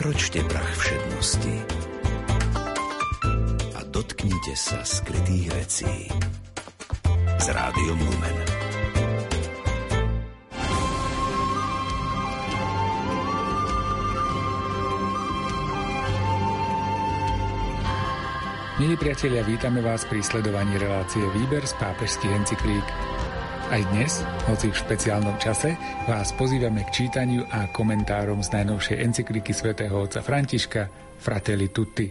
Prekročte prach všednosti a dotknite sa skrytých vecí s Rádiom Lumen. Milí priatelia, vítame vás pri sledovaní relácie Výber z pápežských encyklík. Aj dnes, hoci v špeciálnom čase, vás pozývame k čítaniu a komentárom z najnovšej encykliky svätého otca Františka Fratelli Tutti.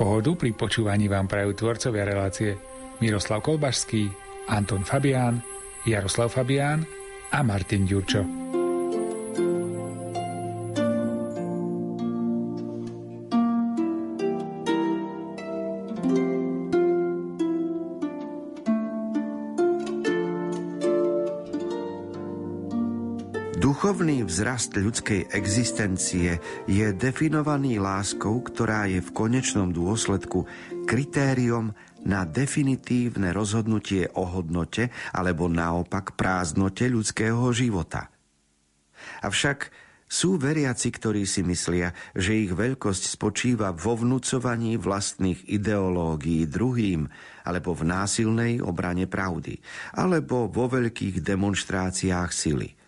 Pohodu pri počúvaní vám prajú tvorcovia relácie Miroslav Kolbašský, Anton Fabián, Jaroslav Fabián a Martin Ďurčo. Duchovný vzrast ľudskej existencie je definovaný láskou, ktorá je v konečnom dôsledku kritériom na definitívne rozhodnutie o hodnote alebo naopak prázdnote ľudského života. Avšak sú veriaci, ktorí si myslia, že ich veľkosť spočíva vo vnúcovaní vlastných ideológií druhým, alebo v násilnej obrane pravdy, alebo vo veľkých demonstráciách sily –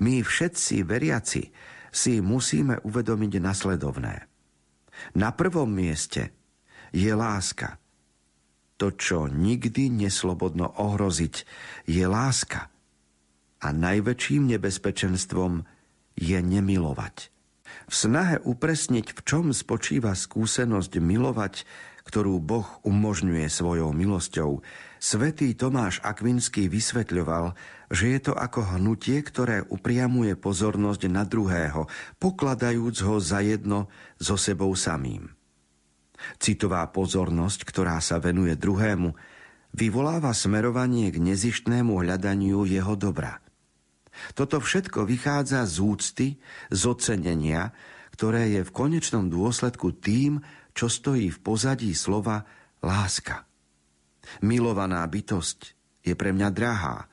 my všetci veriaci si musíme uvedomiť nasledovné. Na prvom mieste je láska. To, čo nikdy neslobodno ohroziť, je láska. A najväčším nebezpečenstvom je nemilovať. V snahe upresniť, v čom spočíva skúsenosť milovať, ktorú Boh umožňuje svojou milosťou, svätý Tomáš Akvinský vysvetľoval, že je to ako hnutie, ktoré upriamuje pozornosť na druhého, pokladajúc ho za jedno so sebou samým. Citová pozornosť, ktorá sa venuje druhému, vyvoláva smerovanie k nezištnému hľadaniu jeho dobra. Toto všetko vychádza z úcty, z ocenenia, ktoré je v konečnom dôsledku tým, čo stojí v pozadí slova láska. Milovaná bytosť je pre mňa drahá,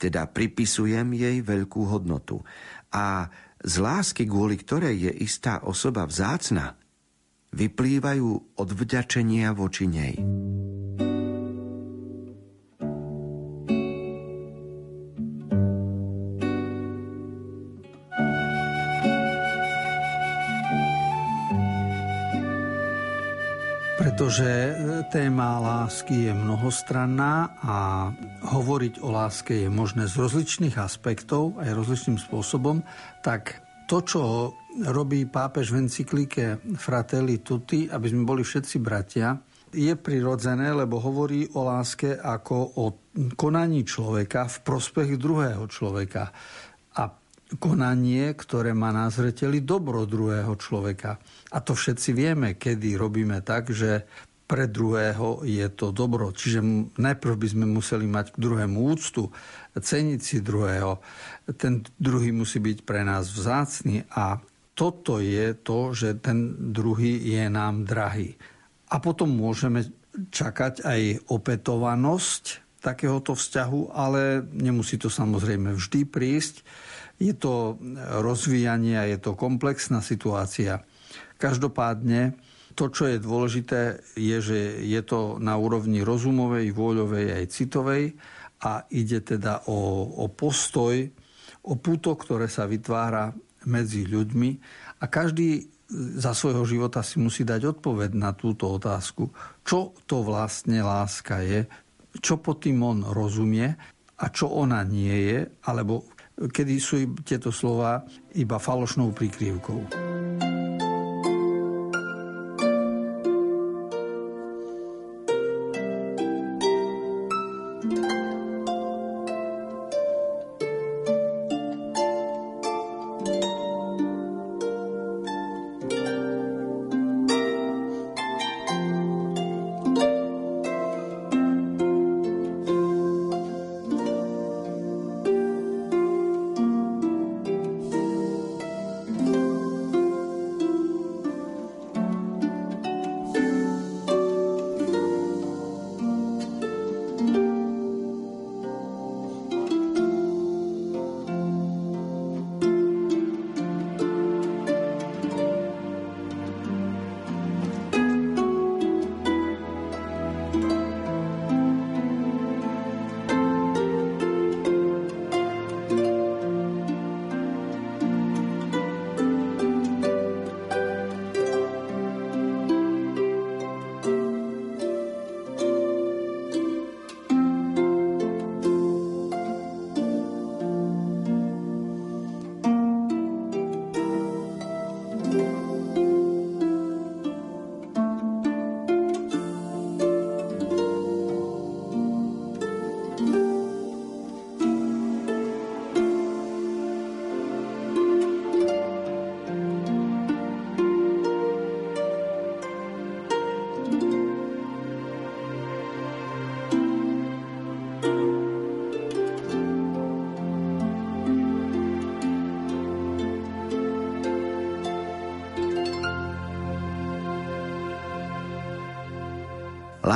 teda pripisujem jej veľkú hodnotu. A z lásky, kvôli ktorej je istá osoba vzácna, vyplývajú od voči nej. Pretože e, téma lásky je mnohostranná a hovoriť o láske je možné z rozličných aspektov aj rozličným spôsobom, tak to, čo robí pápež v encyklike Fratelli Tutti, aby sme boli všetci bratia, je prirodzené, lebo hovorí o láske ako o konaní človeka v prospech druhého človeka. A konanie, ktoré má na zreteli dobro druhého človeka. A to všetci vieme, kedy robíme tak, že pre druhého je to dobro. Čiže najprv by sme museli mať k druhému úctu, ceniť si druhého. Ten druhý musí byť pre nás vzácný a toto je to, že ten druhý je nám drahý. A potom môžeme čakať aj opetovanosť takéhoto vzťahu, ale nemusí to samozrejme vždy prísť je to rozvíjanie a je to komplexná situácia. Každopádne to, čo je dôležité, je, že je to na úrovni rozumovej, vôľovej aj citovej a ide teda o, o postoj, o puto, ktoré sa vytvára medzi ľuďmi a každý za svojho života si musí dať odpoveď na túto otázku. Čo to vlastne láska je, čo pod tým on rozumie a čo ona nie je, alebo kedy sú tieto slova iba falošnou prikryvkou.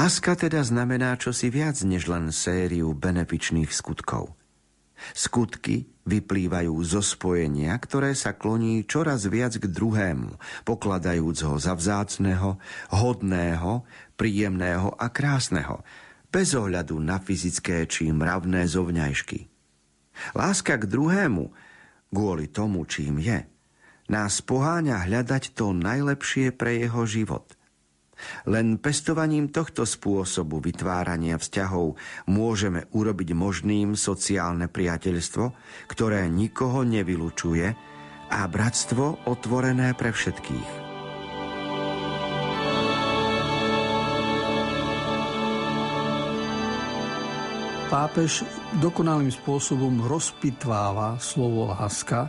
Láska teda znamená čosi viac než len sériu benefičných skutkov. Skutky vyplývajú zo spojenia, ktoré sa kloní čoraz viac k druhému, pokladajúc ho za vzácného, hodného, príjemného a krásneho, bez ohľadu na fyzické či mravné zovňajšky. Láska k druhému, kvôli tomu, čím je, nás poháňa hľadať to najlepšie pre jeho život – len pestovaním tohto spôsobu vytvárania vzťahov môžeme urobiť možným sociálne priateľstvo, ktoré nikoho nevylučuje a bratstvo otvorené pre všetkých. Pápež dokonalým spôsobom rozpitváva slovo láska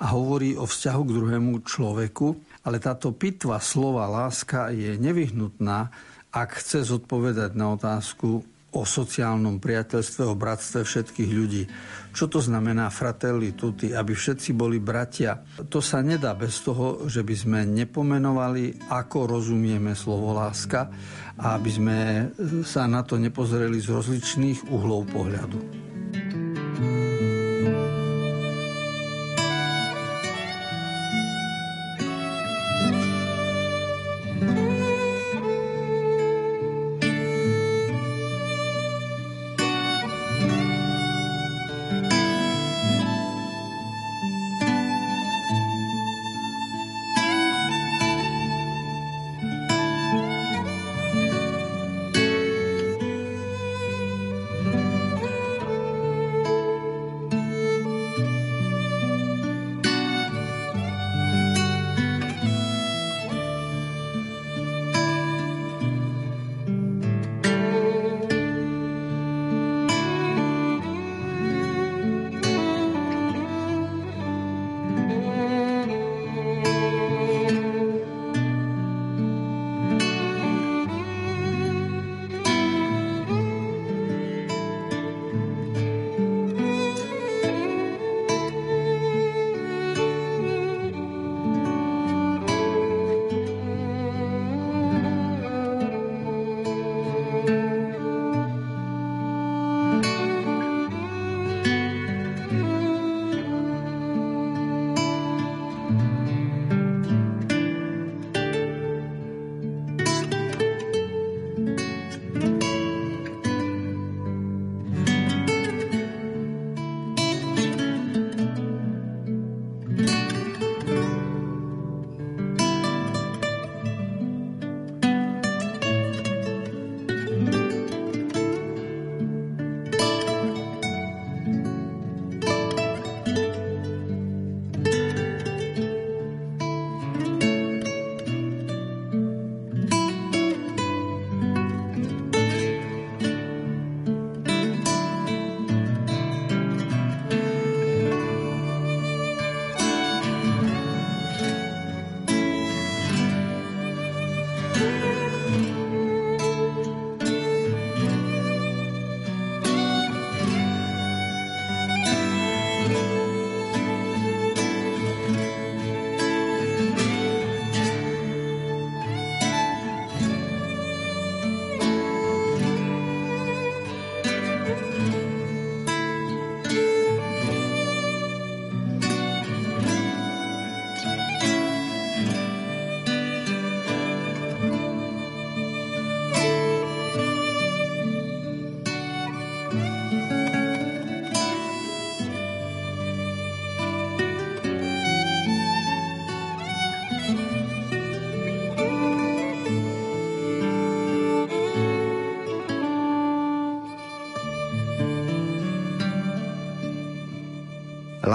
a hovorí o vzťahu k druhému človeku, ale táto pitva slova láska je nevyhnutná, ak chce zodpovedať na otázku o sociálnom priateľstve, o bratstve všetkých ľudí. Čo to znamená fratelli tutti, aby všetci boli bratia? To sa nedá bez toho, že by sme nepomenovali, ako rozumieme slovo láska a aby sme sa na to nepozreli z rozličných uhlov pohľadu.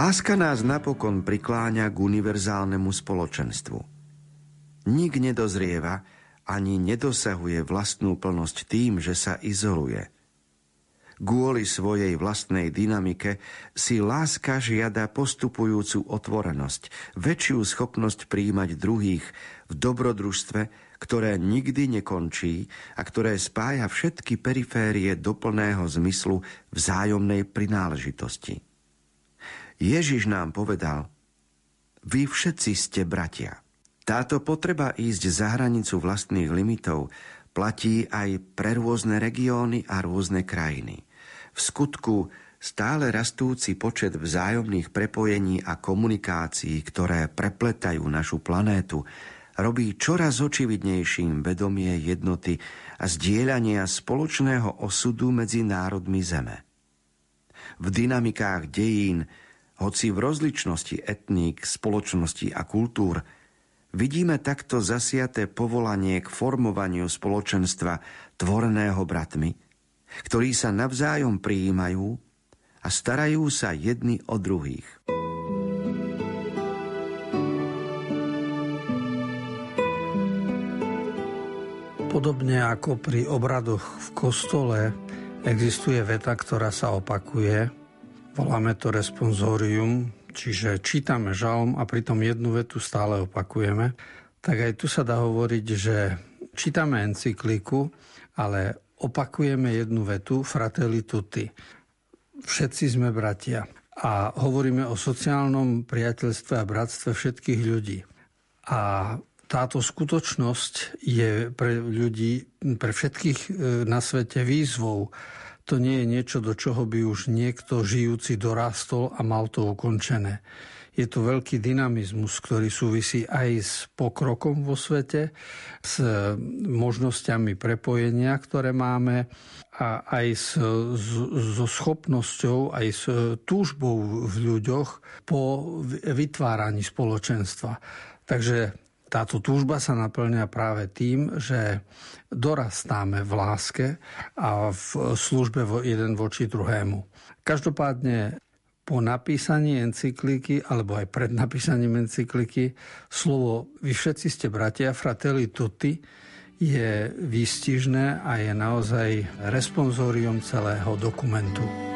Láska nás napokon prikláňa k univerzálnemu spoločenstvu. Nik nedozrieva ani nedosahuje vlastnú plnosť tým, že sa izoluje. Kvôli svojej vlastnej dynamike si láska žiada postupujúcu otvorenosť, väčšiu schopnosť príjmať druhých v dobrodružstve, ktoré nikdy nekončí a ktoré spája všetky periférie doplného zmyslu vzájomnej prináležitosti. Ježiš nám povedal, vy všetci ste bratia. Táto potreba ísť za hranicu vlastných limitov platí aj pre rôzne regióny a rôzne krajiny. V skutku stále rastúci počet vzájomných prepojení a komunikácií, ktoré prepletajú našu planétu, robí čoraz očividnejším vedomie jednoty a zdieľania spoločného osudu medzi národmi Zeme. V dynamikách dejín, hoci v rozličnosti etník, spoločnosti a kultúr, vidíme takto zasiaté povolanie k formovaniu spoločenstva tvoreného bratmi, ktorí sa navzájom prijímajú a starajú sa jedni o druhých. Podobne ako pri obradoch v kostole existuje veta, ktorá sa opakuje. Voláme to responsorium, čiže čítame žalm a pritom jednu vetu stále opakujeme. Tak aj tu sa dá hovoriť, že čítame encykliku, ale opakujeme jednu vetu fratelli tutti. Všetci sme bratia. A hovoríme o sociálnom priateľstve a bratstve všetkých ľudí. A táto skutočnosť je pre ľudí, pre všetkých e, na svete výzvou. To nie je niečo, do čoho by už niekto žijúci dorástol a mal to ukončené. Je to veľký dynamizmus, ktorý súvisí aj s pokrokom vo svete, s možnosťami prepojenia, ktoré máme a aj s, so schopnosťou, aj s túžbou v ľuďoch po vytváraní spoločenstva. Takže táto túžba sa naplňa práve tým, že dorastáme v láske a v službe jeden voči druhému. Každopádne po napísaní encykliky, alebo aj pred napísaním encykliky, slovo vy všetci ste bratia, fratelli tutti, je výstižné a je naozaj responsorium celého dokumentu.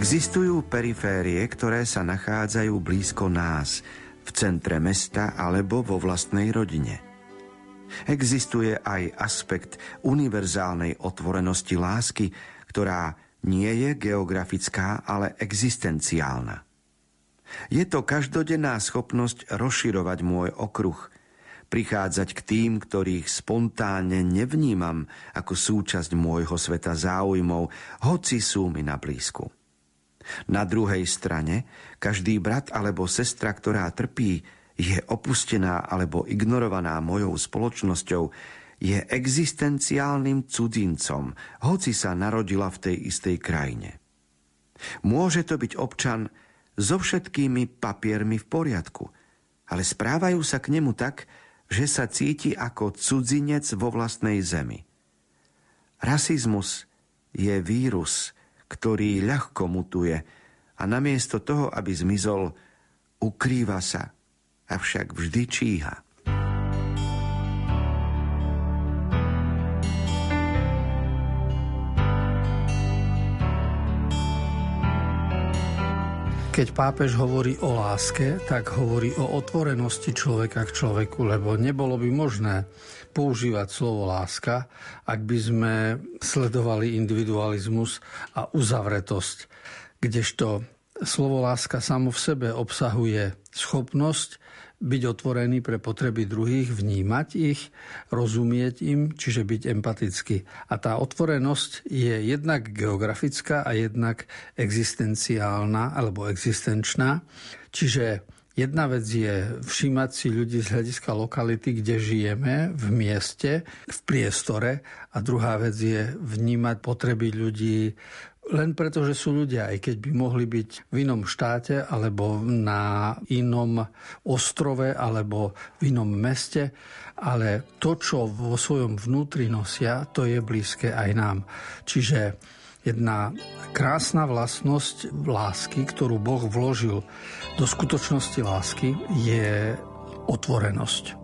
Existujú periférie, ktoré sa nachádzajú blízko nás, v centre mesta alebo vo vlastnej rodine. Existuje aj aspekt univerzálnej otvorenosti lásky, ktorá nie je geografická, ale existenciálna. Je to každodenná schopnosť rozširovať môj okruh, prichádzať k tým, ktorých spontánne nevnímam ako súčasť môjho sveta záujmov, hoci sú mi na blízku. Na druhej strane, každý brat alebo sestra, ktorá trpí, je opustená alebo ignorovaná mojou spoločnosťou, je existenciálnym cudzincom, hoci sa narodila v tej istej krajine. Môže to byť občan so všetkými papiermi v poriadku, ale správajú sa k nemu tak, že sa cíti ako cudzinec vo vlastnej zemi. Rasizmus je vírus, ktorý ľahko mutuje a namiesto toho, aby zmizol, ukrýva sa, avšak vždy číha. Keď pápež hovorí o láske, tak hovorí o otvorenosti človeka k človeku, lebo nebolo by možné používať slovo láska, ak by sme sledovali individualizmus a uzavretosť. Kdežto slovo láska samo v sebe obsahuje schopnosť byť otvorený pre potreby druhých, vnímať ich, rozumieť im, čiže byť empatický. A tá otvorenosť je jednak geografická a jednak existenciálna alebo existenčná. Čiže Jedna vec je všímať si ľudí z hľadiska lokality, kde žijeme, v mieste, v priestore a druhá vec je vnímať potreby ľudí len preto, že sú ľudia, aj keď by mohli byť v inom štáte alebo na inom ostrove alebo v inom meste, ale to, čo vo svojom vnútri nosia, to je blízke aj nám. Čiže jedna krásna vlastnosť lásky, ktorú Boh vložil do skutočnosti lásky, je otvorenosť.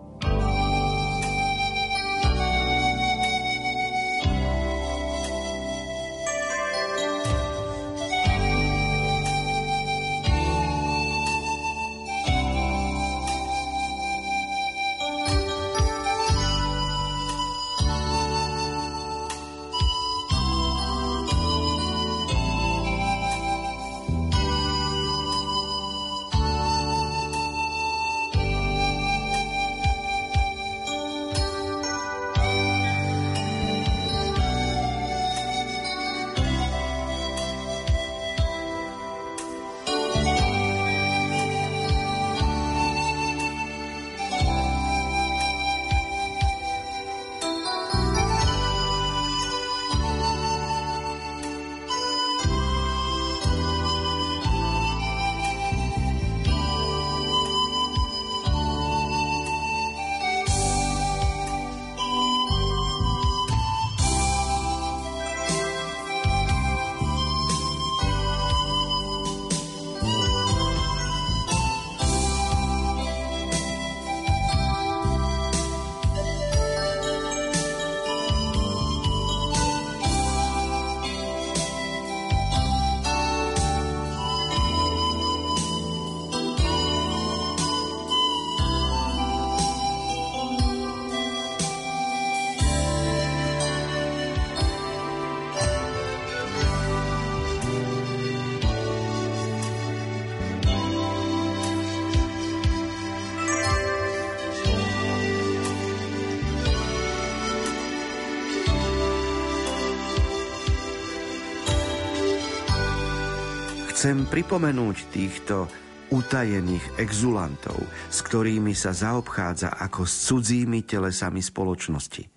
Chcem pripomenúť týchto utajených exulantov, s ktorými sa zaobchádza ako s cudzími telesami spoločnosti.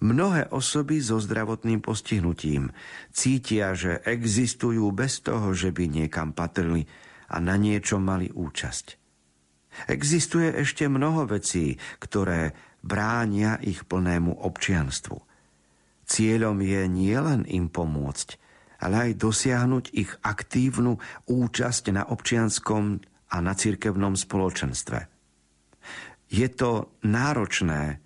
Mnohé osoby so zdravotným postihnutím cítia, že existujú bez toho, že by niekam patrili a na niečo mali účasť. Existuje ešte mnoho vecí, ktoré bránia ich plnému občianstvu. Cieľom je nielen im pomôcť, ale aj dosiahnuť ich aktívnu účasť na občianskom a na cirkevnom spoločenstve. Je to náročné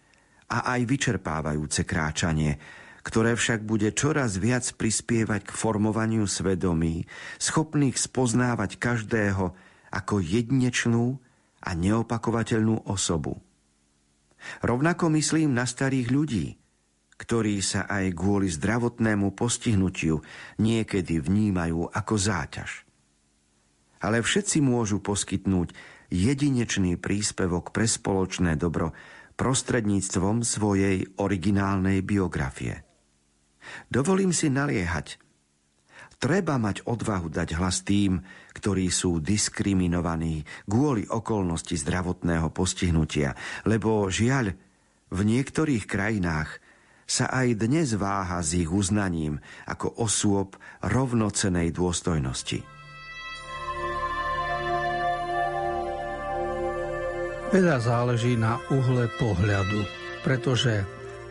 a aj vyčerpávajúce kráčanie, ktoré však bude čoraz viac prispievať k formovaniu svedomí, schopných spoznávať každého ako jedinečnú a neopakovateľnú osobu. Rovnako myslím na starých ľudí, ktorí sa aj kvôli zdravotnému postihnutiu niekedy vnímajú ako záťaž. Ale všetci môžu poskytnúť jedinečný príspevok pre spoločné dobro prostredníctvom svojej originálnej biografie. Dovolím si naliehať. Treba mať odvahu dať hlas tým, ktorí sú diskriminovaní kvôli okolnosti zdravotného postihnutia, lebo žiaľ, v niektorých krajinách sa aj dnes váha s ich uznaním ako osôb rovnocenej dôstojnosti. Veľa záleží na uhle pohľadu, pretože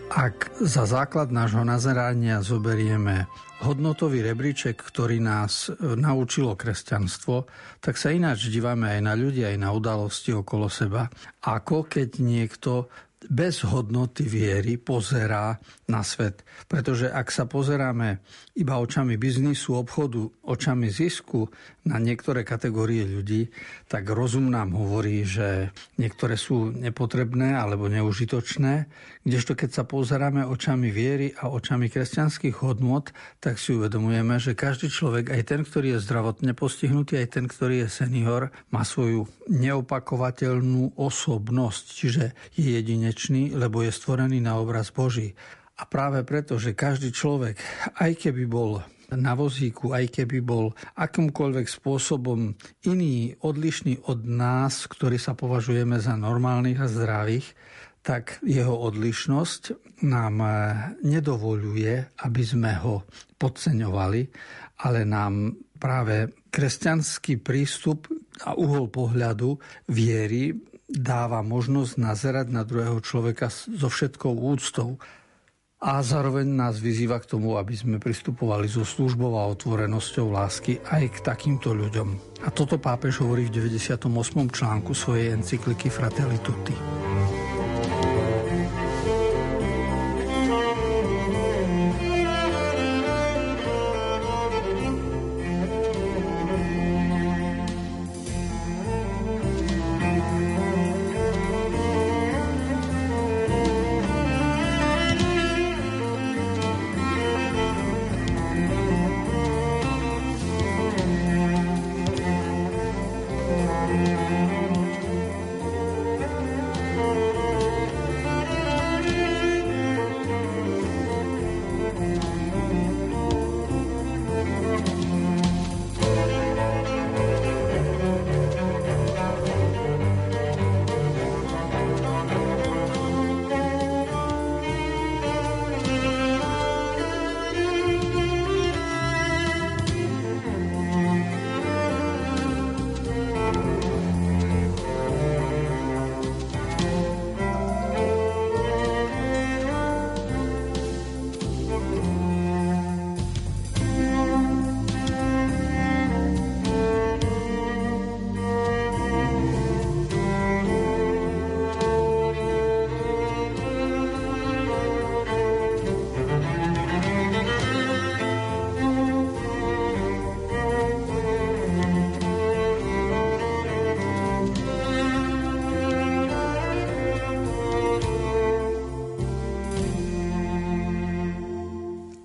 ak za základ nášho nazerania zoberieme hodnotový rebríček, ktorý nás naučilo kresťanstvo, tak sa ináč dívame aj na ľudí, aj na udalosti okolo seba, ako keď niekto bez hodnoty viery pozerá na svet. Pretože ak sa pozeráme iba očami biznisu, obchodu, očami zisku na niektoré kategórie ľudí, tak rozum nám hovorí, že niektoré sú nepotrebné alebo neužitočné, kdežto keď sa pozeráme očami viery a očami kresťanských hodnot, tak si uvedomujeme, že každý človek, aj ten, ktorý je zdravotne postihnutý, aj ten, ktorý je senior, má svoju neopakovateľnú osobnosť, čiže je jedine jedinečný, lebo je stvorený na obraz Boží. A práve preto, že každý človek, aj keby bol na vozíku, aj keby bol akýmkoľvek spôsobom iný, odlišný od nás, ktorí sa považujeme za normálnych a zdravých, tak jeho odlišnosť nám eh, nedovoluje, aby sme ho podceňovali, ale nám práve kresťanský prístup a uhol pohľadu viery dáva možnosť nazerať na druhého človeka so všetkou úctou a zároveň nás vyzýva k tomu, aby sme pristupovali so službou a otvorenosťou lásky aj k takýmto ľuďom. A toto pápež hovorí v 98. článku svojej encykliky Fratelli Tutti.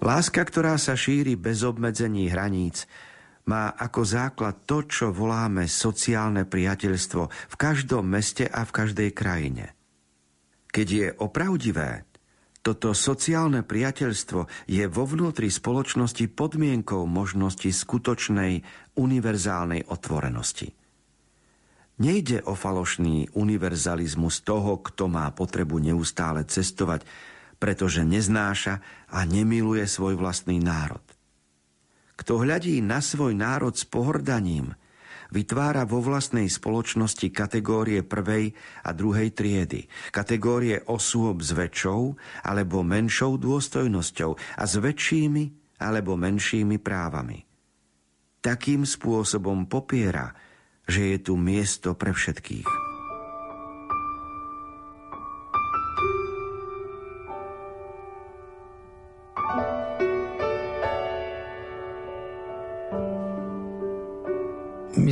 Láska, ktorá sa šíri bez obmedzení hraníc, má ako základ to, čo voláme sociálne priateľstvo v každom meste a v každej krajine. Keď je opravdivé, toto sociálne priateľstvo je vo vnútri spoločnosti podmienkou možnosti skutočnej univerzálnej otvorenosti. Nejde o falošný univerzalizmus toho, kto má potrebu neustále cestovať pretože neznáša a nemiluje svoj vlastný národ. Kto hľadí na svoj národ s pohrdaním, vytvára vo vlastnej spoločnosti kategórie prvej a druhej triedy, kategórie osôb s väčšou alebo menšou dôstojnosťou a s väčšími alebo menšími právami. Takým spôsobom popiera, že je tu miesto pre všetkých.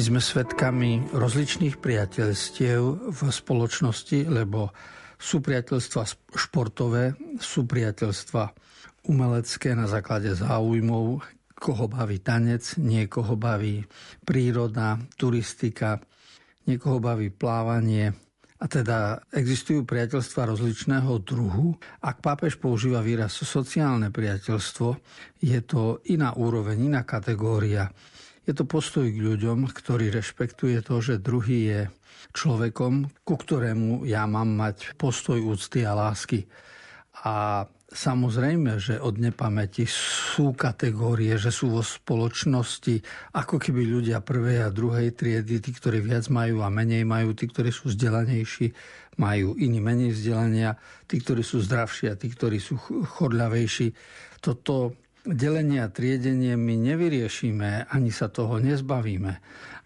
Sme svedkami rozličných priateľstiev v spoločnosti, lebo sú priateľstva športové, sú priateľstva umelecké na základe záujmov, koho baví tanec, niekoho baví príroda, turistika, niekoho baví plávanie A teda existujú priateľstva rozličného druhu. Ak pápež používa výraz sociálne priateľstvo, je to iná úroveň, iná kategória. Je to postoj k ľuďom, ktorý rešpektuje to, že druhý je človekom, ku ktorému ja mám mať postoj úcty a lásky. A Samozrejme, že od nepamäti sú kategórie, že sú vo spoločnosti ako keby ľudia prvej a druhej triedy, tí, ktorí viac majú a menej majú, tí, ktorí sú vzdelanejší, majú iní menej vzdelania, tí, ktorí sú zdravší a tí, ktorí sú chodľavejší. Toto delenie a triedenie my nevyriešime, ani sa toho nezbavíme.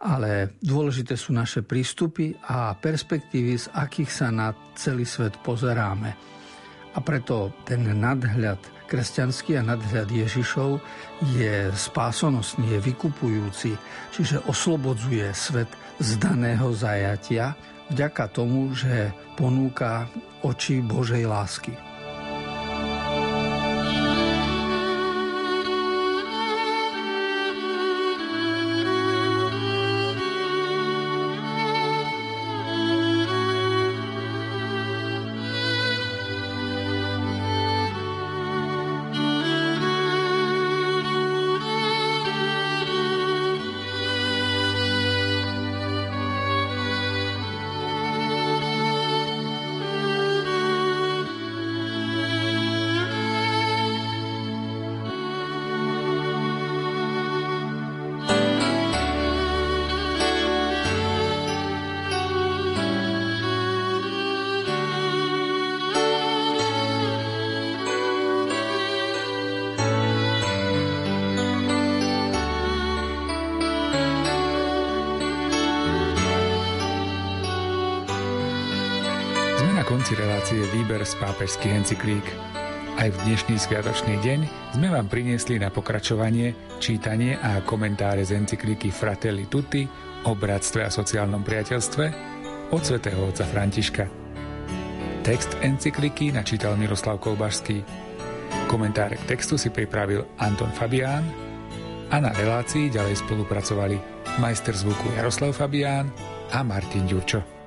Ale dôležité sú naše prístupy a perspektívy, z akých sa na celý svet pozeráme. A preto ten nadhľad kresťanský a nadhľad Ježišov je spásonosný, je vykupujúci, čiže oslobodzuje svet z daného zajatia vďaka tomu, že ponúka oči Božej lásky. Konci relácie výber z pápežských encyklík. Aj v dnešný sviatočný deň sme vám priniesli na pokračovanie čítanie a komentáre z encyklíky Fratelli Tutti o bratstve a sociálnom priateľstve od svätého otca Františka. Text encykliky načítal Miroslav Kolbašský. Komentáre k textu si pripravil Anton Fabián a na relácii ďalej spolupracovali majster zvuku Jaroslav Fabián a Martin Ďurčo.